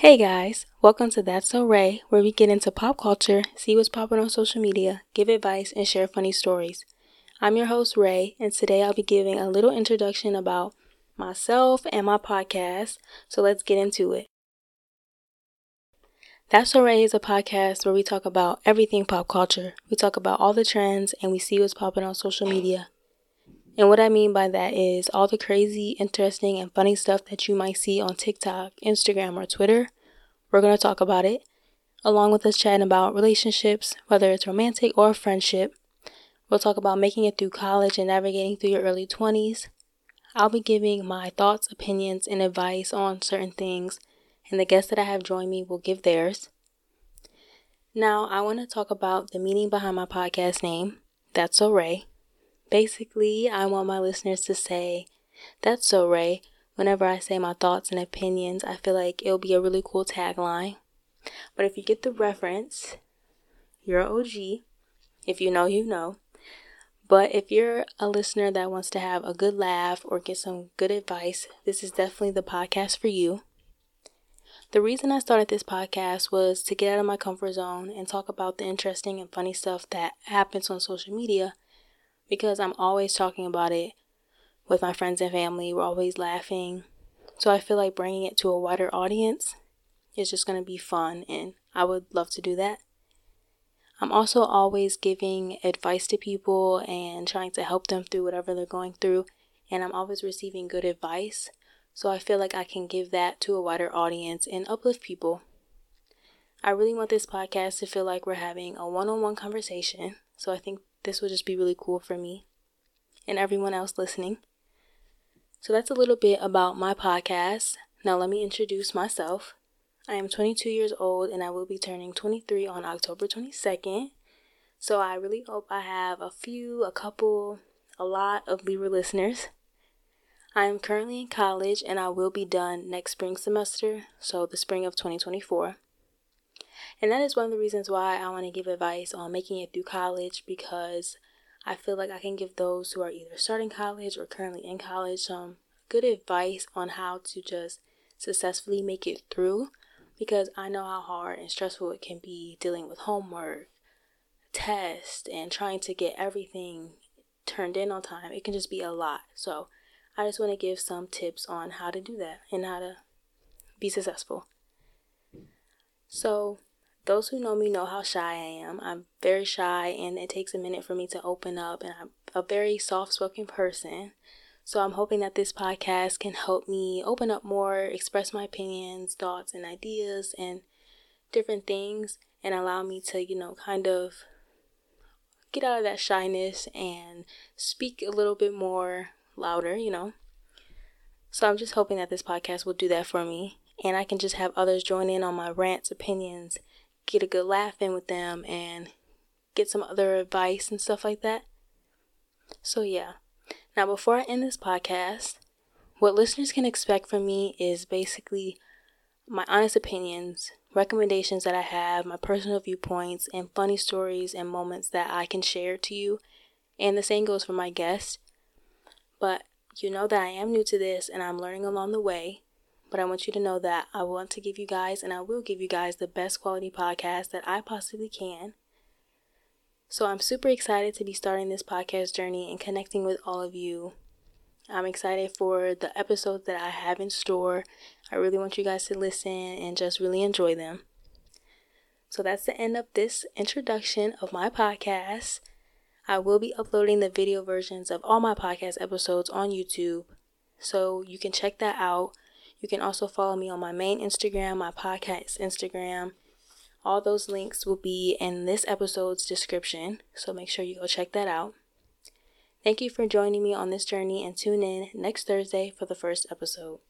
Hey guys, welcome to That's So Rai, where we get into pop culture, see what's popping on social media, give advice, and share funny stories. I'm your host, Rai, and today I'll be giving a little introduction about myself and my podcast, so let's get into it. That's So Rai is a podcast where we talk about everything pop culture. We talk about all the trends and we see what's popping on social media. And what I mean by that is all the crazy, interesting, and funny stuff that you might see on TikTok, Instagram, or Twitter. We're going to talk about it, along with us chatting about relationships, whether it's romantic or friendship. We'll talk about making it through college and navigating through your early 20s. I'll be giving my thoughts, opinions, and advice on certain things, and the guests that I have joined me will give theirs. Now, I want to talk about the meaning behind my podcast name, That's So Rai. Basically, I want my listeners to say, That's so Rai. Whenever I say my thoughts and opinions, I feel like it'll be a really cool tagline. But if you get the reference, you're OG. If you know, you know. But if you're a listener that wants to have a good laugh or get some good advice, this is definitely the podcast for you. The reason I started this podcast was to get out of my comfort zone and talk about the interesting and funny stuff that happens on social media because I'm always talking about it with my friends and family. We're always laughing. So I feel like bringing it to a wider audience is just going to be fun, and I would love to do that. I'm also always giving advice to people and trying to help them through whatever they're going through, and I'm always receiving good advice. So I feel like I can give that to a wider audience and uplift people. I really want this podcast to feel like we're having a one on one conversation. So I think this would just be really cool for me and everyone else listening. So that's a little bit about my podcast. Now let me introduce myself. I am 22 years old and I will be turning 23 on October 22nd. So I really hope I have a few, a couple, a lot of Libra listeners. I am currently in college and I will be done next spring semester, so the spring of 2024. And that is one of the reasons why I want to give advice on making it through college because I feel like I can give those who are either starting college or currently in college some good advice on how to just successfully make it through because I know how hard and stressful it can be dealing with homework, tests, and trying to get everything turned in on time. It can just be a lot. So I just want to give some tips on how to do that and how to be successful. So those who know me know how shy I am. I'm very shy and it takes a minute for me to open up, and I'm a very soft spoken person. So I'm hoping that this podcast can help me open up more, express my opinions, thoughts, and ideas, and different things, and allow me to, you know, kind of get out of that shyness and speak a little bit more louder, you know. So I'm just hoping that this podcast will do that for me and I can just have others join in on my rants, opinions, get a good laugh in with them and get some other advice and stuff like that. So, yeah. Now, before I end this podcast, what listeners can expect from me is basically my honest opinions, recommendations that I have, my personal viewpoints, and funny stories and moments that I can share to you. And the same goes for my guests. But you know that I am new to this and I'm learning along the way. But I want you to know that I want to give you guys and I will give you guys the best quality podcast that I possibly can. So I'm super excited to be starting this podcast journey and connecting with all of you. I'm excited for the episodes that I have in store. I really want you guys to listen and just really enjoy them. So that's the end of this introduction of my podcast. I will be uploading the video versions of all my podcast episodes on YouTube. So you can check that out. You can also follow me on my main Instagram, my podcast Instagram. All those links will be in this episode's description, so make sure you go check that out. Thank you for joining me on this journey and tune in next Thursday for the first episode.